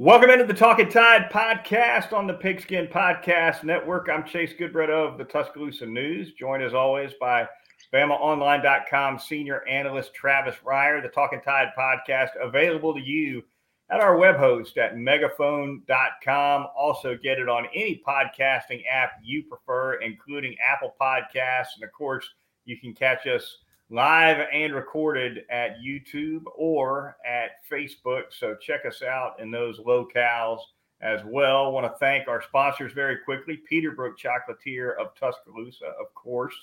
Welcome into the Talking Tide podcast on the Pigskin Podcast Network. I'm Chase Goodbread of the Tuscaloosa News, joined as always by BamaOnline.com senior analyst Travis Reier. The Talking Tide podcast available to you at our web host at megaphone.com. Also, get it on any podcasting app you prefer, including Apple Podcasts. And of course, you can catch us live and recorded at YouTube or at Facebook. So check us out in those locales as well. Want to thank our sponsors very quickly Peterbrook Chocolatier of Tuscaloosa, of course.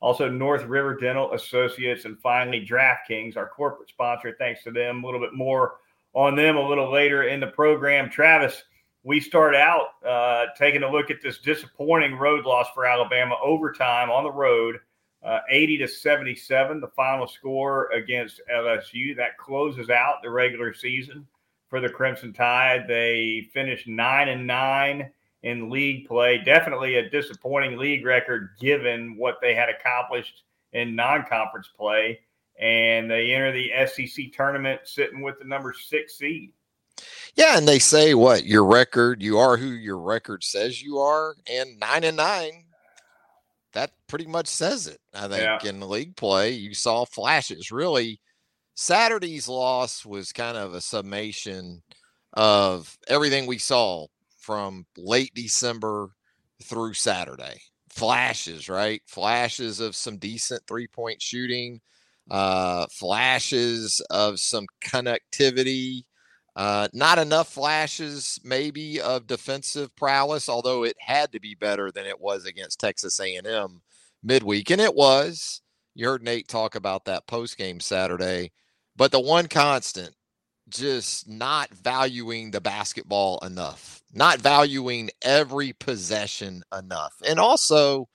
Also, North River Dental Associates, and finally, DraftKings, our corporate sponsor. Thanks to them. A little bit more on them a little later in the program. Travis, we start out uh, taking a look at this disappointing road loss for Alabama overtime on the road uh, 80 to 77, the final score against LSU. That closes out the regular season for the Crimson Tide. They finished nine and nine in league play. Definitely a disappointing league record given what they had accomplished in non-conference play. And they enter the SEC tournament sitting with the number six seed. Yeah, and they say what your record, you are who your record says you are, and nine and nine that pretty much says it. I think yeah. in the league play, you saw flashes. Really, Saturday's loss was kind of a summation of everything we saw from late December through Saturday. Flashes, right? Flashes of some decent three point shooting, uh, flashes of some connectivity, uh, not enough flashes, maybe, of defensive prowess, although it had to be better than it was against Texas A&M midweek, and it was. You heard Nate talk about that post game Saturday, but the one constant, just not valuing the basketball enough, not valuing every possession enough, and also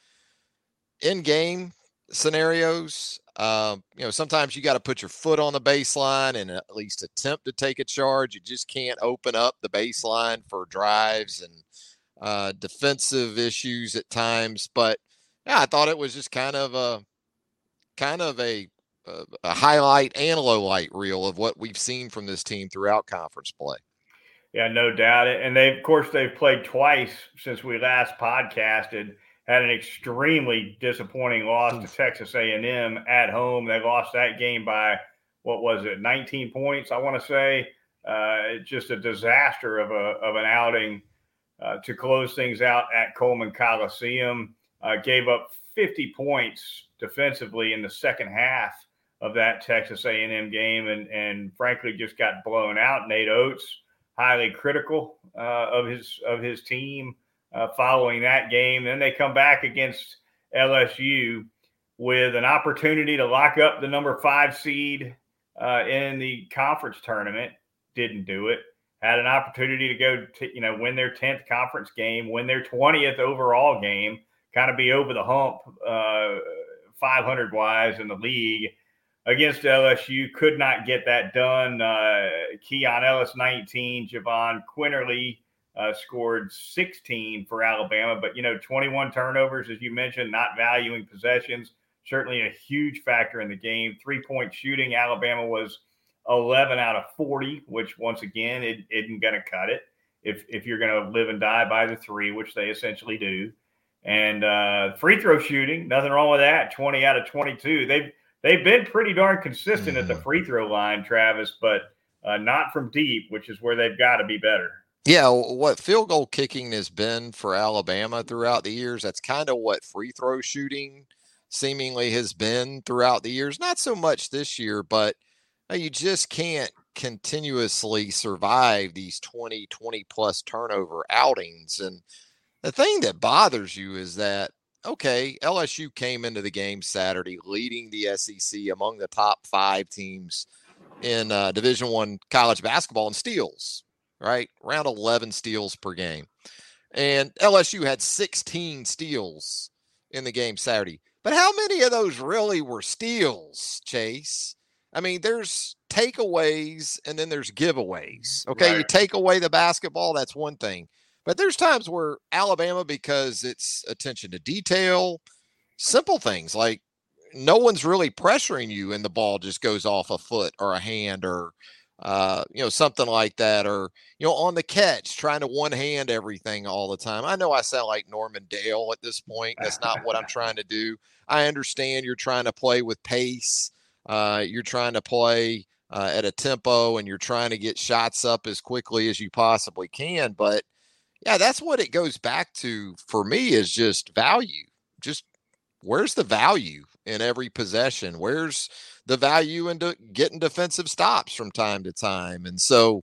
in game scenarios, um, you know, sometimes you got to put your foot on the baseline and at least attempt to take a charge. You just can't open up the baseline for drives and uh, defensive issues at times. But yeah, I thought it was just kind of a kind of a a, a highlight and low light reel of what we've seen from this team throughout conference play. Yeah, no doubt. And they, of course, they've played twice since we last podcasted had an extremely disappointing loss to Texas A&M at home. They lost that game by what was it, 19 points? I want to say uh, just a disaster of a of an outing uh, to close things out at Coleman Coliseum. Uh, gave up 50 points defensively in the second half of that Texas A&M game, and and frankly just got blown out. Nate Oats highly critical uh, of his of his team uh, following that game. Then they come back against LSU with an opportunity to lock up the number five seed uh, in the conference tournament. Didn't do it. Had an opportunity to go to, you know, win their 10th conference game, win their 20th overall game, kind of be over the hump uh, 500 wise in the league against LSU. Could not get that done. Uh, Keon Ellis 19, Jahvon Quinerly uh, scored 16 for Alabama, but you know, 21 turnovers, as you mentioned, not valuing possessions, certainly a huge factor in the game. Three point shooting, Alabama was 11 out of 40, which once again, it, isn't going to cut it if, if you're going to live and die by the three, which they essentially do. And uh, free throw shooting, nothing wrong with that. 20 out of 22. They've they've been pretty darn consistent mm-hmm. at the mm-hmm. free throw line, Travis, but uh, not from deep, which is where they've got to be better. Yeah, what field goal kicking has been for Alabama throughout the years, that's kind of what free throw shooting seemingly has been throughout the years. Not so much this year, but uh, you just can't continuously survive these 20, 20 plus turnover outings. And the thing that bothers you is that, okay, LSU came into the game Saturday leading the SEC among the top five teams in uh, Division One college basketball in steals right? Around 11 steals per game. And LSU had 16 steals in the game Saturday. But how many of those really were steals, Chase? I mean, there's takeaways and then there's giveaways. Mm, okay, right. you take away the basketball, that's one thing. But there's times where Alabama, because it's attention to detail, simple things like no one's really pressuring you and the ball just goes off a foot or a hand or uh, you know, something like that, or you know, on the catch, trying to one hand everything all the time. I know I sound like Norman Dale at this point. That's not what I'm trying to do. I understand you're trying to play with pace. Uh, you're trying to play uh, at a tempo, and you're trying to get shots up as quickly as you possibly can. But yeah, that's what it goes back to for me is just value. Just where's the value in every possession? Where's the value in de- getting defensive stops from time to time? And so,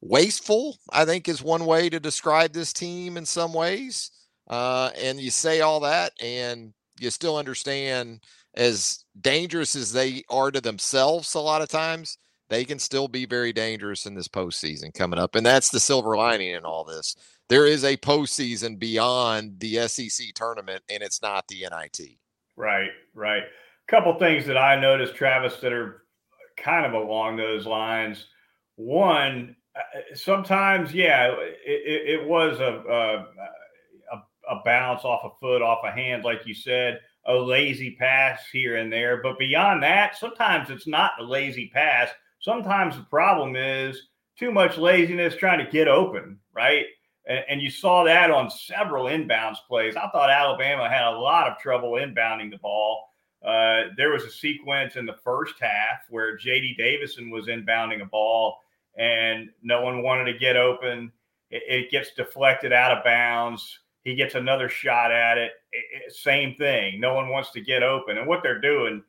wasteful, I think, is one way to describe this team in some ways. Uh, and you say all that, and you still understand as dangerous as they are to themselves a lot of times, they can still be very dangerous in this postseason coming up. And that's the silver lining in all this. There is a postseason beyond the SEC tournament, and it's not the NIT. Right, right. Couple things that I noticed, Travis, that are kind of along those lines. One, uh, sometimes, yeah, it, it was a, a, a bounce off a foot, off a hand, like you said, a lazy pass here and there. But beyond that, sometimes it's not a lazy pass. Sometimes the problem is too much laziness trying to get open, right? And, and, you saw that on several inbounds plays. I thought Alabama had a lot of trouble inbounding the ball. Uh, there was a sequence in the first half where J.D. Davison was inbounding a ball and no one wanted to get open. It, it gets deflected out of bounds. He gets another shot at it. it. it. Same thing. No one wants to get open. And what they're doing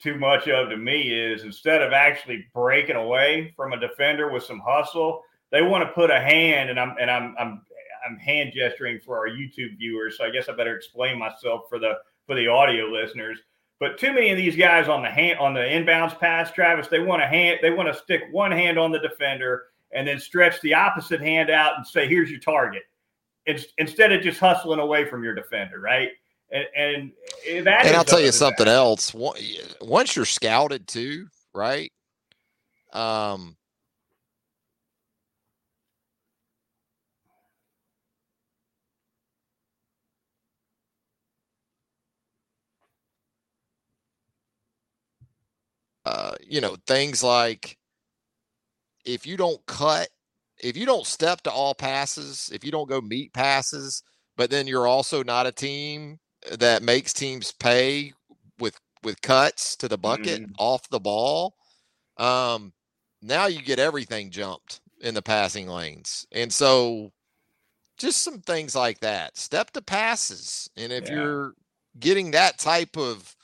too much of to me is instead of actually breaking away from a defender with some hustle, they want to put a hand, and I'm and I'm I'm I'm hand gesturing for our YouTube viewers, so I guess I better explain myself for the for the audio listeners. But too many of these guys on the hand on the inbounds pass, Travis, they want to hand they want to stick one hand on the defender and then stretch the opposite hand out and say, "Here's your target," it's, instead of just hustling away from your defender, right? And and that and I'll tell you something that. else. Once you're scouted too, right? Um, Uh, you know, things like if you don't cut, if you don't step to all passes, if you don't go meet passes, but then you're also not a team that makes teams pay with with cuts to the bucket mm-hmm. off the ball. Um, now you get everything jumped in the passing lanes, and so just some things like that. Step to passes, and if yeah. you're getting that type of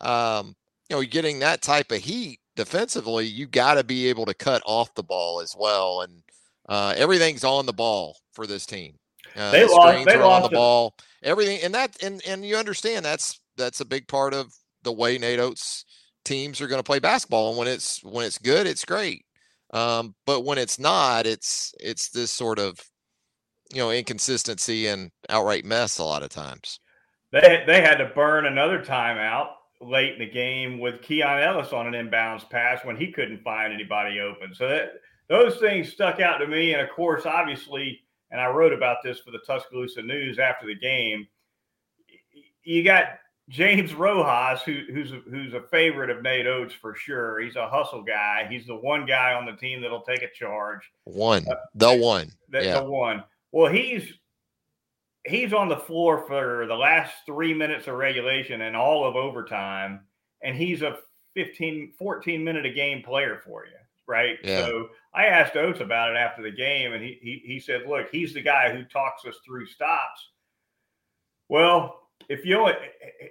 um, you know, getting that type of heat defensively, you got to be able to cut off the ball as well. And uh, everything's on the ball for this team. Uh, they the lost. They lost on the ball. Everything, and that, and and you understand that's that's a big part of the way Nate Oats teams are going to play basketball. And when it's when it's good, it's great. Um, but when it's not, it's it's this sort of you know inconsistency and outright mess a lot of times. They they had to burn another timeout late in the game with Keon Ellis on an inbounds pass when he couldn't find anybody open. So that those things stuck out to me. And of course, obviously, and I wrote about this for the Tuscaloosa News after the game. You got James Rojas, who, who's a, who's a favorite of Nate Oats for sure. He's a hustle guy. He's the one guy on the team that'll take a charge. One, uh, the one, the, yeah. the one. Well, he's he's on the floor for the last three minutes of regulation and all of overtime, and he's a 15, 14 minute a game player for you, right? Yeah. So I asked Oats about it after the game, and he, he he said, "Look, he's the guy who talks us through stops." Well, if you only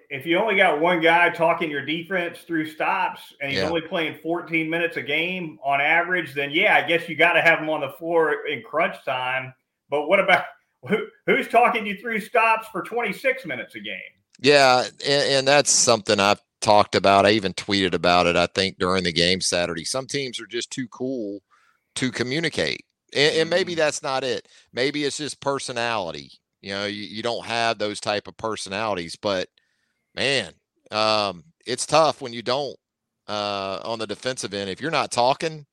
if you only got one guy talking your defense through stops, and he's yeah. only playing 14 minutes a game on average, then yeah, I guess you got to have him on the floor in crunch time. But what about who, who's talking you through stops for 26 minutes a game? Yeah, and, and that's something I've talked about. I even tweeted about it. I think during the game Saturday, some teams are just too cool to communicate, and, and maybe mm-hmm. that's not it. Maybe it's just personality. You know, you, you don't have those type of personalities, but man, um, it's tough when you don't uh, on the defensive end. If you're not talking,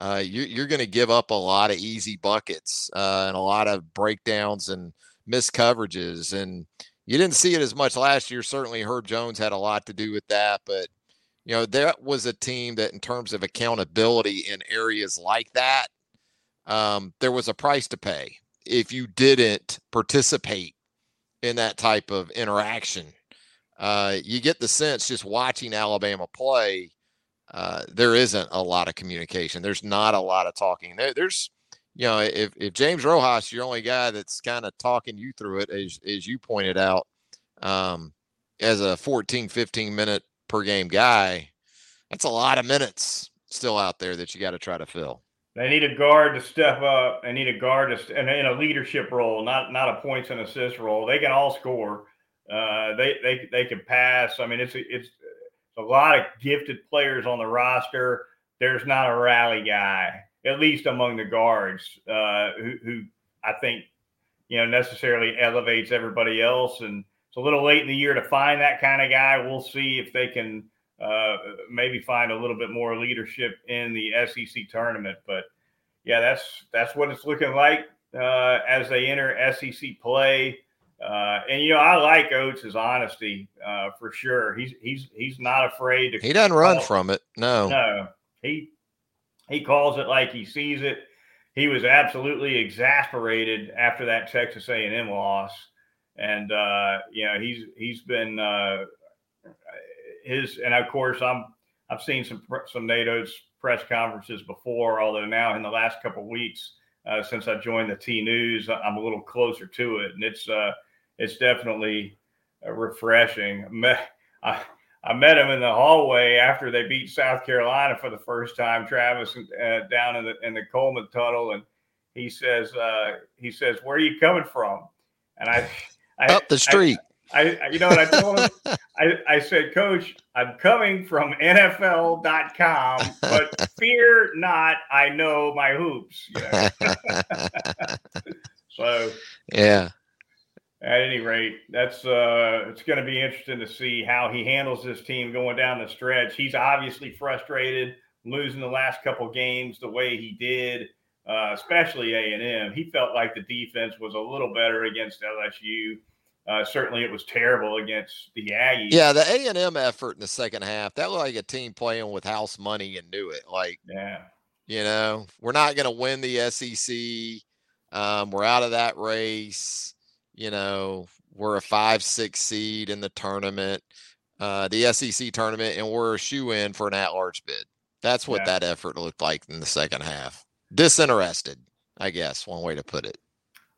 uh, you, are going to give up a lot of easy buckets uh, and a lot of breakdowns and missed coverages. And you didn't see it as much last year. Certainly, Herb Jones had a lot to do with that. But you know, that was a team that, in terms of accountability in areas like that, um, there was a price to pay if you didn't participate in that type of interaction. Uh, you get the sense just watching Alabama play, uh, there isn't a lot of communication. There's not a lot of talking. There, there's, you know, if, if James Rojas, your only guy that's kind of talking you through it, as, as you pointed out, um, as a 14, 15 minute per game guy, that's a lot of minutes still out there that you got to try to fill. They need a guard to step up. They need a guard to and in a leadership role, not not a points and assist role. They can all score. Uh, they they they can pass. I mean, it's it's a lot of gifted players on the roster. There's not a rally guy, at least among the guards, uh, who, who I think you know necessarily elevates everybody else. And it's a little late in the year to find that kind of guy. We'll see if they can uh, maybe find a little bit more leadership in the SEC tournament. But yeah, that's that's what it's looking like uh, as they enter SEC play. Uh, and you know, I like Oats' honesty uh, for sure. He's he's he's not afraid to. He doesn't run from it. No, no. He he calls it like he sees it. He was absolutely exasperated after that Texas A&M loss, and uh, you know he's he's been uh, his and of course I'm I've seen some some Nate Oats' press conferences before, although now in the last couple of weeks uh, since I joined the T News, I'm a little closer to it, and it's uh, it's definitely uh, refreshing. I, I met him in the hallway after they beat South Carolina for the first time, Travis, uh, down in the in the Coleman tunnel, and he says uh, he says, "Where are you coming from?" And I, I up the street. I, I, you know what I told him? I, I said, Coach, I'm coming from NFL.com, but fear not, I know my hoops. You know? so, yeah. At any rate, that's uh, it's going to be interesting to see how he handles this team going down the stretch. He's obviously frustrated losing the last couple games the way he did, uh, especially A and M. He felt like the defense was a little better against LSU. Uh, certainly, it was terrible against the Aggies. Yeah, the A and M effort in the second half that looked like a team playing with house money and knew it. Like, yeah, you know, we're not going to win the SEC. Um, we're out of that race. You know, we're a five, six seed in the tournament, uh, the SEC tournament, and we're a shoe in for an at large bid. That's what yeah. that effort looked like in the second half. Disinterested, I guess, one way to put it.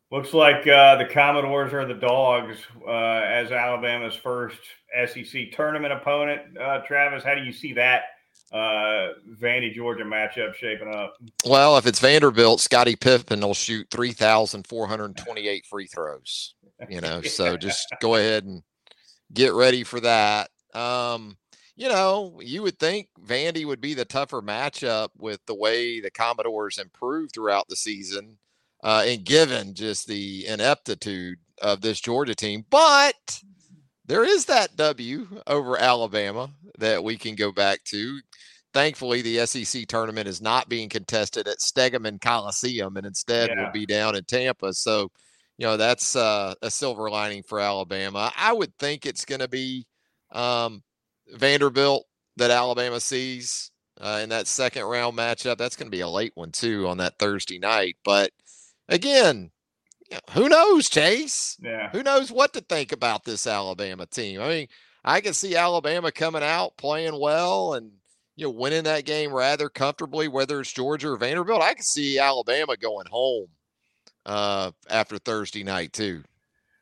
Looks like uh, the Commodores are the dogs uh, as Alabama's first SEC tournament opponent. Uh, Travis, how do you see that uh, Vandy Georgia matchup shaping up? Well, if it's Vanderbilt, Scotty Pippen will shoot 3,428 free throws. You know, yeah. so just go ahead and get ready for that. Um, you know, you would think Vandy would be the tougher matchup with the way the Commodores improved throughout the season uh, and given just the ineptitude of this Georgia team. But there is that W over Alabama that we can go back to. Thankfully, the SEC tournament is not being contested at Stegeman Coliseum and instead yeah. will be down in Tampa. So, you know, that's uh, a silver lining for Alabama. I would think it's going to be um, Vanderbilt that Alabama sees uh, in that second round matchup. That's going to be a late one, too, on that Thursday night. But again, who knows, Chase? Yeah. Who knows what to think about this Alabama team? I mean, I can see Alabama coming out playing well and you know winning that game rather comfortably, whether it's Georgia or Vanderbilt. I can see Alabama going home uh, after Thursday night too.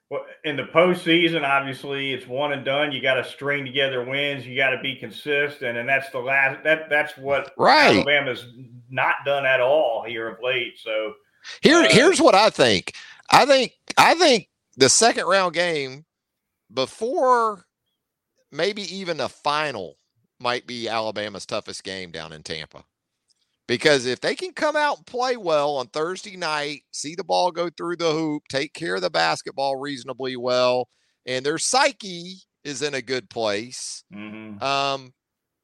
Well, in the postseason, obviously it's one and done. You got to string together wins. You got to be consistent, and that's the last. That that's what right. Alabama's not done at all here of late. So here, uh, here's what I think. I think I think the second round game before maybe even the final might be Alabama's toughest game down in Tampa. Because if they can come out and play well on Thursday night, see the ball go through the hoop, take care of the basketball reasonably well, and their psyche is in a good place. Mm-hmm. Um,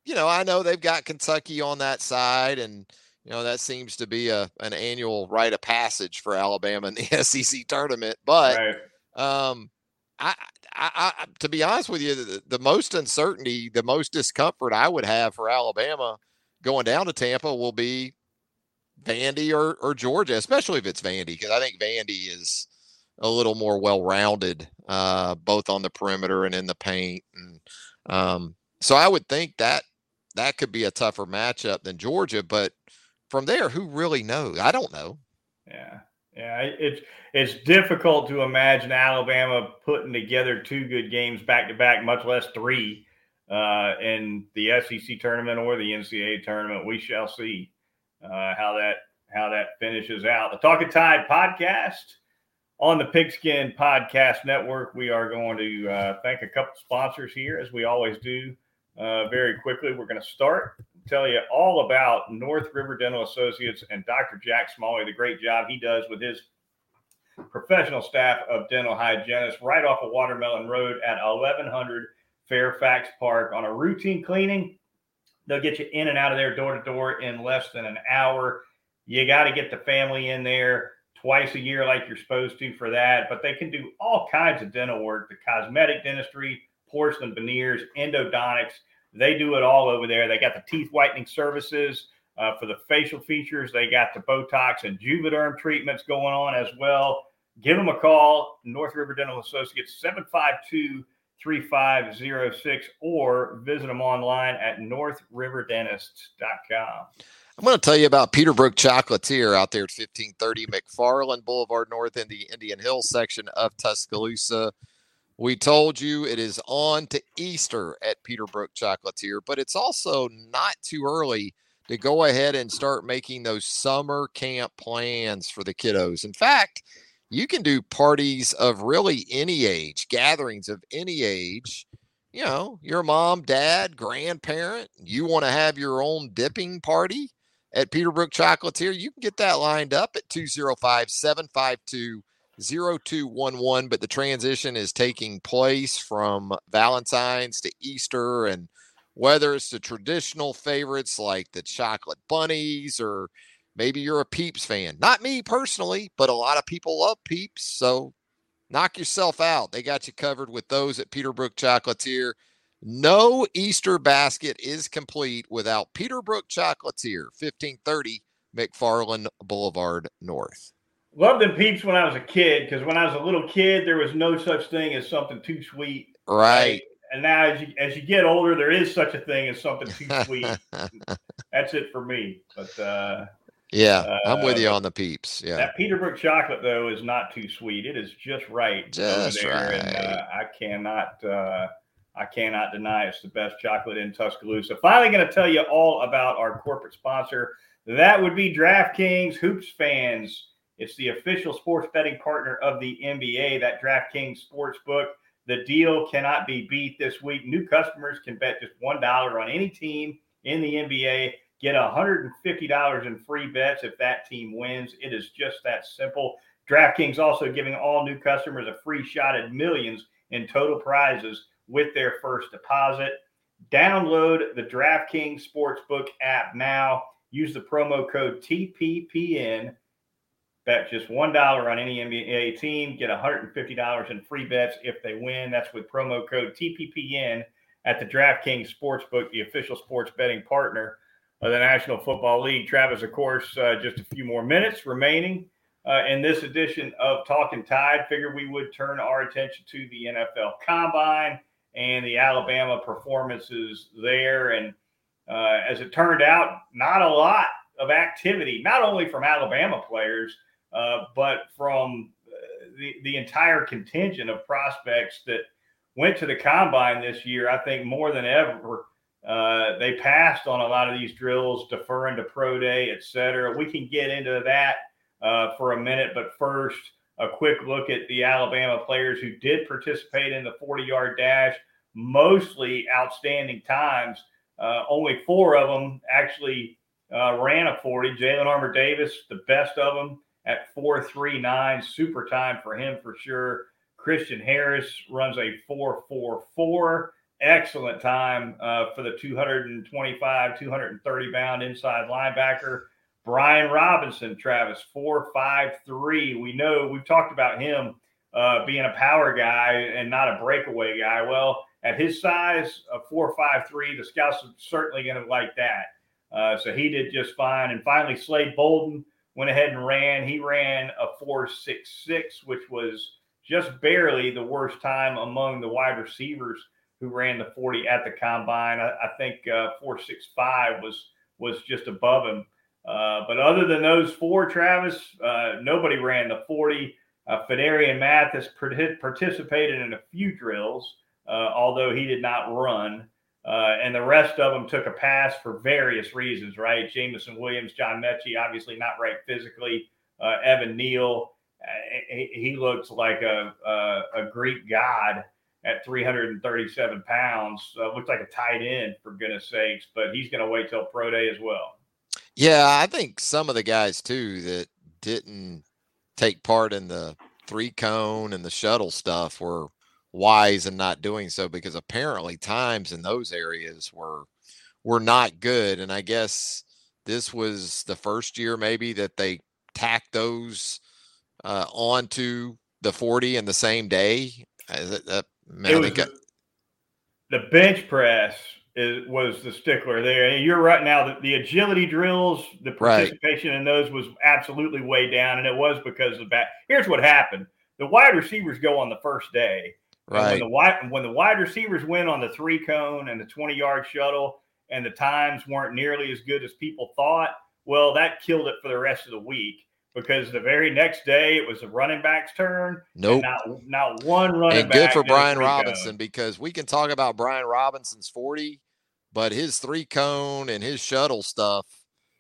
you know, I know they've got Kentucky on that side, and you know that seems to be a an annual rite of passage for Alabama in the SEC tournament. But right. um, I, I, I, to be honest with you, the, the, most uncertainty, the most discomfort I would have for Alabama going down to Tampa will be Vandy or, or Georgia, especially if it's Vandy, because I think Vandy is a little more well rounded, uh, both on the perimeter and in the paint. And um, so I would think that that could be a tougher matchup than Georgia. But from there, who really knows? I don't know. Yeah. Yeah, it's it's difficult to imagine Alabama putting together two good games back to back, much less three, uh, in the SEC tournament or the NCAA tournament. We shall see uh, how that how that finishes out. The Talking Tide podcast on the Pigskin Podcast Network. We are going to uh, thank a couple sponsors here, as we always do. Uh, very quickly, we're going to start tell you all about North River Dental Associates and Dr. Jack Smalley, the great job he does with his professional staff of dental hygienists right off of Watermelon Road at 1100 Fairfax Park on a routine cleaning. They'll get you in and out of there door to door in less than an hour. You got to get the family in there twice a year like you're supposed to for that, but they can do all kinds of dental work the cosmetic dentistry, porcelain veneers, endodontics they do it all over there. They got the teeth whitening services uh, for the facial features. They got the Botox and Juvederm treatments going on as well. Give them a call, North River Dental Associates, 752 3506, or visit them online at northriverdentists.com. I'm going to tell you about Peterbrook Chocolatier out there at 1530 McFarland Boulevard North in the Indian Hill section of Tuscaloosa. We told you it is on to Easter at Peterbrook Chocolatier, but it's also not too early to go ahead and start making those summer camp plans for the kiddos. In fact, you can do parties of really any age, gatherings of any age. You know, your mom, dad, grandparent, you want to have your own dipping party at Peterbrook Chocolatier, you can get that lined up at 205 752 0211, but the transition is taking place from Valentine's to Easter. And whether it's the traditional favorites like the chocolate bunnies or maybe you're a Peeps fan, not me personally, but a lot of people love Peeps. So knock yourself out. They got you covered with those at Peterbrook Chocolatier. No Easter basket is complete without Peterbrook Chocolatier, 1530 McFarland Boulevard North. Loved them peeps when I was a kid because when I was a little kid, there was no such thing as something too sweet. Right. And now, as you as you get older, there is such a thing as something too sweet. That's it for me. But uh, yeah, uh, I'm with you on the peeps. Yeah, that Peterbrook chocolate though is not too sweet. It is just right. Just right. And, uh, I cannot. Uh, I cannot deny it's the best chocolate in Tuscaloosa. Finally, going to tell you all about our corporate sponsor. That would be DraftKings Hoops fans. It's the official sports betting partner of the NBA, that DraftKings Sportsbook. The deal cannot be beat this week. New customers can bet just $1 on any team in the NBA, get $150 in free bets if that team wins. It is just that simple. DraftKings also giving all new customers a free shot at millions in total prizes with their first deposit. Download the DraftKings Sportsbook app now. Use the promo code TPPN Bet just $1 on any NBA team, get $150 in free bets if they win. That's with promo code TPPN at the DraftKings Sportsbook, the official sports betting partner of the National Football League. Travis, of course, uh, just a few more minutes remaining uh, in this edition of Talking Tide. Figured we would turn our attention to the NFL Combine and the Alabama performances there. And uh, as it turned out, not a lot of activity, not only from Alabama players – uh, but from uh, the, the entire contingent of prospects that went to the combine this year, I think more than ever, uh, they passed on a lot of these drills, deferring to pro day, et cetera. We can get into that uh, for a minute, but first, a quick look at the Alabama players who did participate in the 40 yard dash, mostly outstanding times. Uh, only four of them actually uh, ran a 40. Jalyn Armour-Davis, the best of them, at 439. Super time for him for sure. Christian Harris runs a 444. Excellent time uh, for the 225, 230 bound inside linebacker. Brian Robinson, Travis, 453. We know we've talked about him uh, being a power guy and not a breakaway guy. Well, at his size, a four five three, the scouts are certainly going to like that. Uh, so he did just fine. And finally, Slade Bolden went ahead and ran. He ran a four six six, which was just barely the worst time among the wide receivers who ran the 40 at the combine. I, I think uh, 465 was was just above him. Uh, but other than those four, Travis, uh, nobody ran the 40. Uh, Phidarian Mathis participated in a few drills, uh, although he did not run. Uh, and the rest of them took a pass for various reasons, right? Jameson Williams, John Metchie, obviously not right physically. Uh, Evan Neal, he, he, looks like a, a, a, Greek god at 337 pounds. Uh, looks like a tight end, for goodness sakes, but he's going to wait till pro day as well. Yeah, I think some of the guys, too, that didn't take part in the three cone and the shuttle stuff were wise in not doing so because apparently times in those areas were were not good and i guess this was the first year maybe that they tacked those uh, onto the 40 in the same day? Uh, man, it was, the bench press is, was the stickler there and you're right now the, the agility drills the participation right. in those was absolutely way down and it was because of that. Here's what happened. The wide receivers go on the first day Right. when the wide when the wide receivers went on the three cone and the 20 yard shuttle and the times weren't nearly as good as people thought, well, that killed it for the rest of the week because the very next day it was the running back's turn. Nope. Not, not one running and good for Brian Robinson cone. because we can talk about Brian Robinson's 40, but his three cone and his shuttle stuff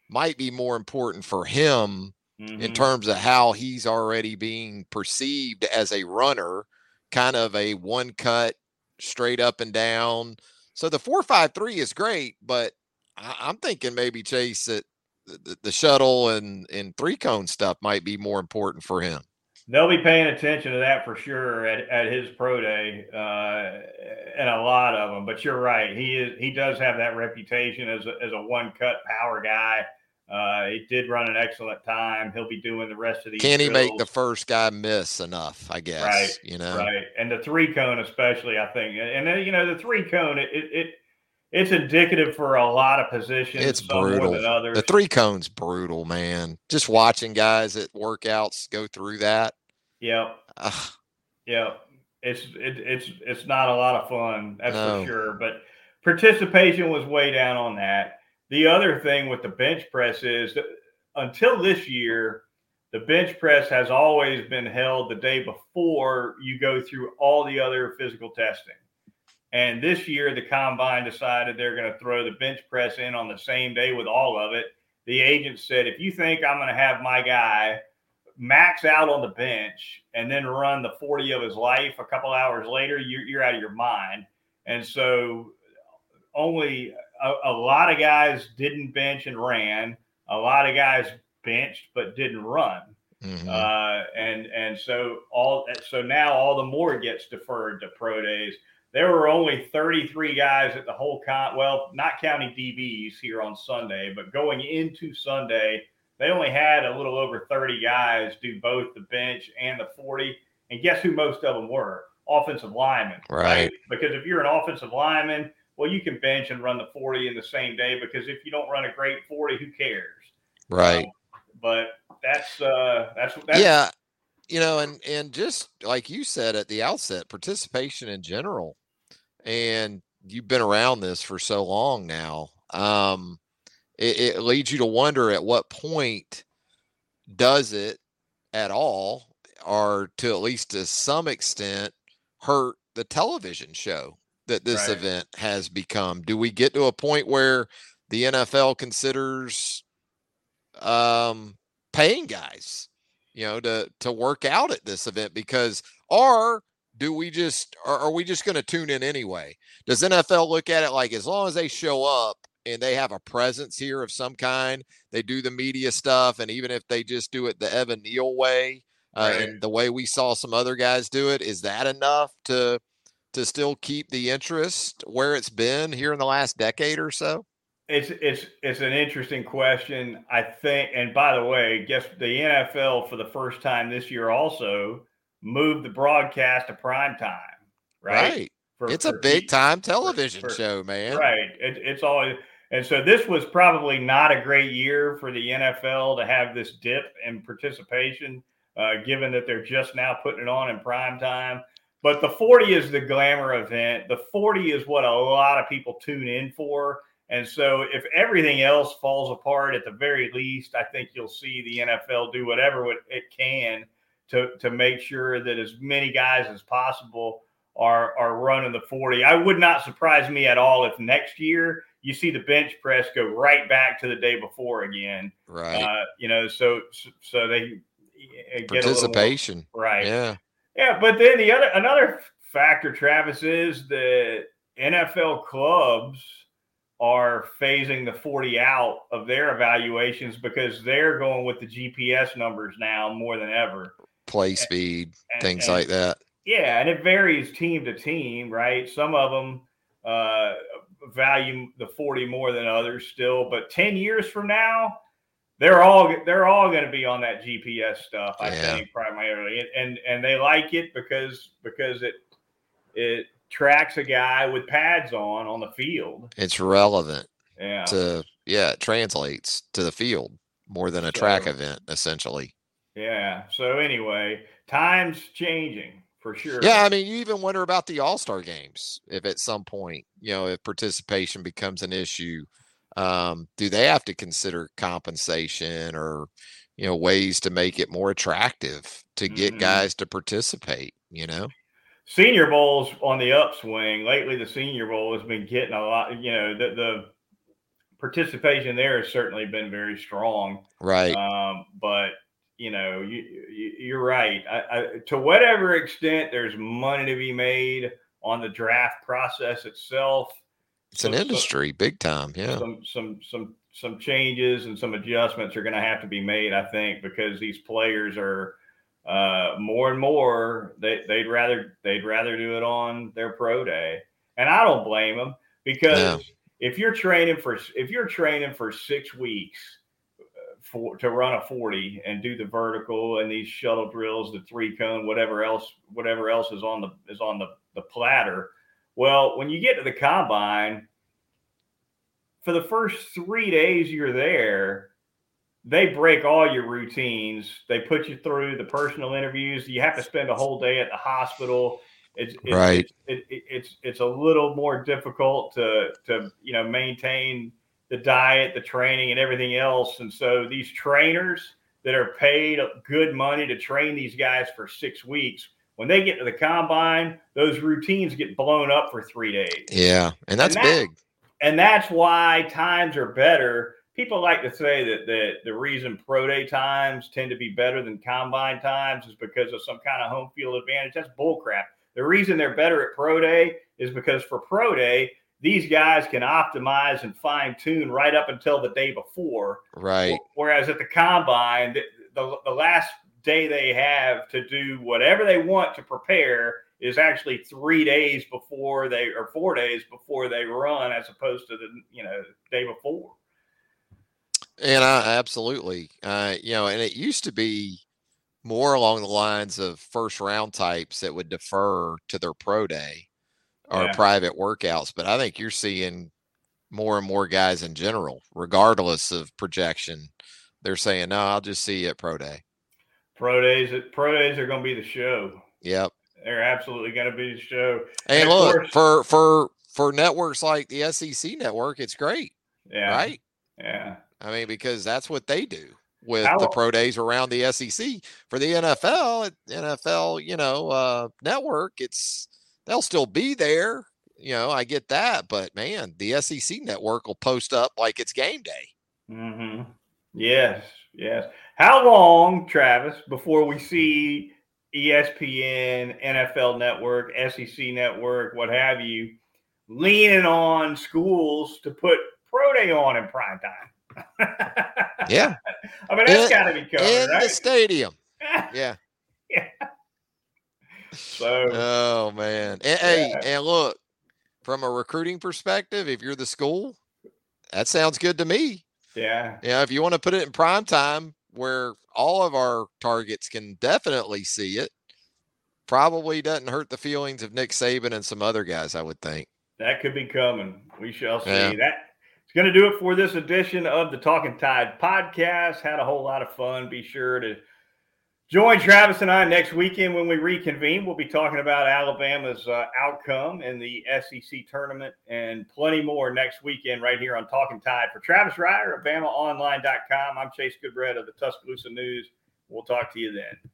might be more important for him mm-hmm. in terms of how he's already being perceived as a runner kind of a one cut straight up and down. So the four five three is great, but I, am thinking maybe Chase that the, the shuttle and and three cone stuff might be more important for him. They'll be paying attention to that for sure at, at his pro day, uh, and a lot of them. But you're right; he is he does have that reputation as a, as a one cut power guy. Uh, he did run an excellent time. He'll be doing the rest of these. Can he make the first guy miss enough? I guess. Right. You know. Right. And the three cone, especially, I think, and then you know the three cone, it, it it's indicative for a lot of positions. It's brutal. Others. The three cone's brutal, man. Just watching guys at workouts go through that. Yep. Ugh. Yep. It's it, it's it's not a lot of fun, that's no. for sure. But participation was way down on that. The other thing with the bench press is that until this year, the bench press has always been held the day before you go through all the other physical testing. And this year, the combine decided they're going to throw the bench press in on the same day with all of it. The agent said, if you think I'm going to have my guy max out on the bench and then run the 40 of his life a couple hours later, you're, you're out of your mind. And so only a, a, lot of guys didn't bench and ran. A lot of guys benched but didn't run. Mm-hmm. Uh, and and so all so now all the more gets deferred to pro days. There were only 33 guys at the whole con. Well, not counting DBs here on Sunday, but going into Sunday, they only had a little over 30 guys do both the bench and the 40. And guess who most of them were? Offensive linemen, right? right? Because if you're an offensive lineman, well, you can bench and run the 40 in the same day because if you don't run a great 40, who cares? Right. Um, but that's uh that's, that's yeah you know and and just like you said at the outset participation in general and you've been around this for so long now um it, it leads you to wonder at what point does it at all or to at least to some extent hurt the television show that this right. event has become. Do we get to a point where the NFL considers um, paying guys, you know, to to work out at this event because or do we just are, are we just going to tune in anyway? Does NFL look at it like as long as they show up and they have a presence here of some kind, they do the media stuff, and even if they just do it the Evan Neal way uh, right. and the way we saw some other guys do it, is that enough to to still keep the interest where it's been here in the last decade or so? It's it's it's an interesting question. I think, and by the way, guess the NFL for the first time this year also move the broadcast to prime time. Right. right. For, it's for a big time television for, show, man. Right. It, it's always and so this was probably not a great year for the NFL to have this dip in participation, uh, given that they're just now putting it on in prime time. But the 40 is the glamour event. The 40 is what a lot of people tune in for. And so, if everything else falls apart, at the very least, I think you'll see the NFL do whatever it can to to make sure that as many guys as possible are are running the 40. I would not surprise me at all if next year you see the bench press go right back to the day before again. Right. Uh, you know, so so they participation. More, right. Yeah. Yeah, but then the other another factor, Travis, is that NFL clubs are phasing the 40 out of their evaluations because they're going with the GPS numbers now more than ever. Play speed, and, things and, like that. Yeah, and it varies team to team, right? Some of them uh, value the 40 more than others still, but 10 years from now, they're all they're all going to be on that GPS stuff. I yeah. think primarily, and, and and they like it because because it it tracks a guy with pads on on the field. It's relevant. Yeah. To yeah, it translates to the field more than a so, track event, essentially. Yeah. So anyway, times changing for sure. Yeah, I mean, you even wonder about the All Star games. If at some point, you know, if participation becomes an issue, um, do they have to consider compensation or, you know, ways to make it more attractive to get mm-hmm. guys to participate? You know, Senior Bowl's on the upswing lately. The Senior Bowl has been getting a lot. You know, the the participation there has certainly been very strong. Right. Um, but you know, you, you are right. I, I, to whatever extent there's money to be made on the draft process itself. It's an industry, big time. Yeah. Some some some some changes and some adjustments are going to have to be made, I think, because these players are uh, more and more they they'd rather they'd rather do it on their pro day, and I don't blame them because no. if you're training for if you're training for six weeks for to run a 40 and do the vertical and these shuttle drills, the three cone, whatever else, whatever else is on the is on the, the platter. Well, when you get to the combine, for the first three days you're there, they break all your routines. They put you through the personal interviews. You have to spend a whole day at the hospital. It's, it's right. It, it, it's it's a little more difficult to to you know maintain the diet, the training, and everything else. And so these trainers that are paid good money to train these guys for six weeks, when they get to the combine, those routines get blown up for three days. Yeah, and that's and that, big. And that's why times are better. People like to say that the, the reason pro day times tend to be better than combine times is because of some kind of home field advantage. That's bullcrap. The reason they're better at pro day is because for pro day, these guys can optimize and fine tune right up until the day before. Right. Whereas at the combine, the, the, the, last day they have to do whatever they want to prepare is actually three days before they or four days before they run, as opposed to the you know day before. And I absolutely, uh, you know, and it used to be more along the lines of first round types that would defer to their pro day or yeah. private workouts, but I think you're seeing more and more guys in general, regardless of projection. They're saying, "No, I'll just see you at pro day." Pro days, pro days are going to be the show. Yep, they're absolutely going to be the show. And, and look course, for for for networks like the SEC network, it's great. Yeah, right. Yeah, I mean because that's what they do with How, the pro days around the SEC. For the NFL, NFL, you know, uh, network, it's they'll still be there. You know, I get that, but man, the SEC network will post up like it's game day. Mm-hmm. Yes, yes. How long, Travis, before we see ESPN, NFL Network, SEC Network, what have you, leaning on schools to put pro day on in prime time? yeah, I mean that's got to be covered in right? the stadium. yeah. yeah. So, oh man, and, yeah. hey, and look, from a recruiting perspective, if you're the school, that sounds good to me. Yeah, yeah. If you want to put it in prime time, where all of our targets can definitely see it, probably doesn't hurt the feelings of Nick Saban and some other guys, I would think. That could be coming. We shall see. Yeah. That it's going to do it for this edition of the Talking Tide podcast. Had a whole lot of fun. Be sure to join Travis and I next weekend when we reconvene. We'll be talking about Alabama's uh, outcome in the SEC tournament and plenty more next weekend right here on Talking Tide. For Travis Ryder of BamaOnline.com, I'm Chase Goodbread of the Tuscaloosa News. We'll talk to you then.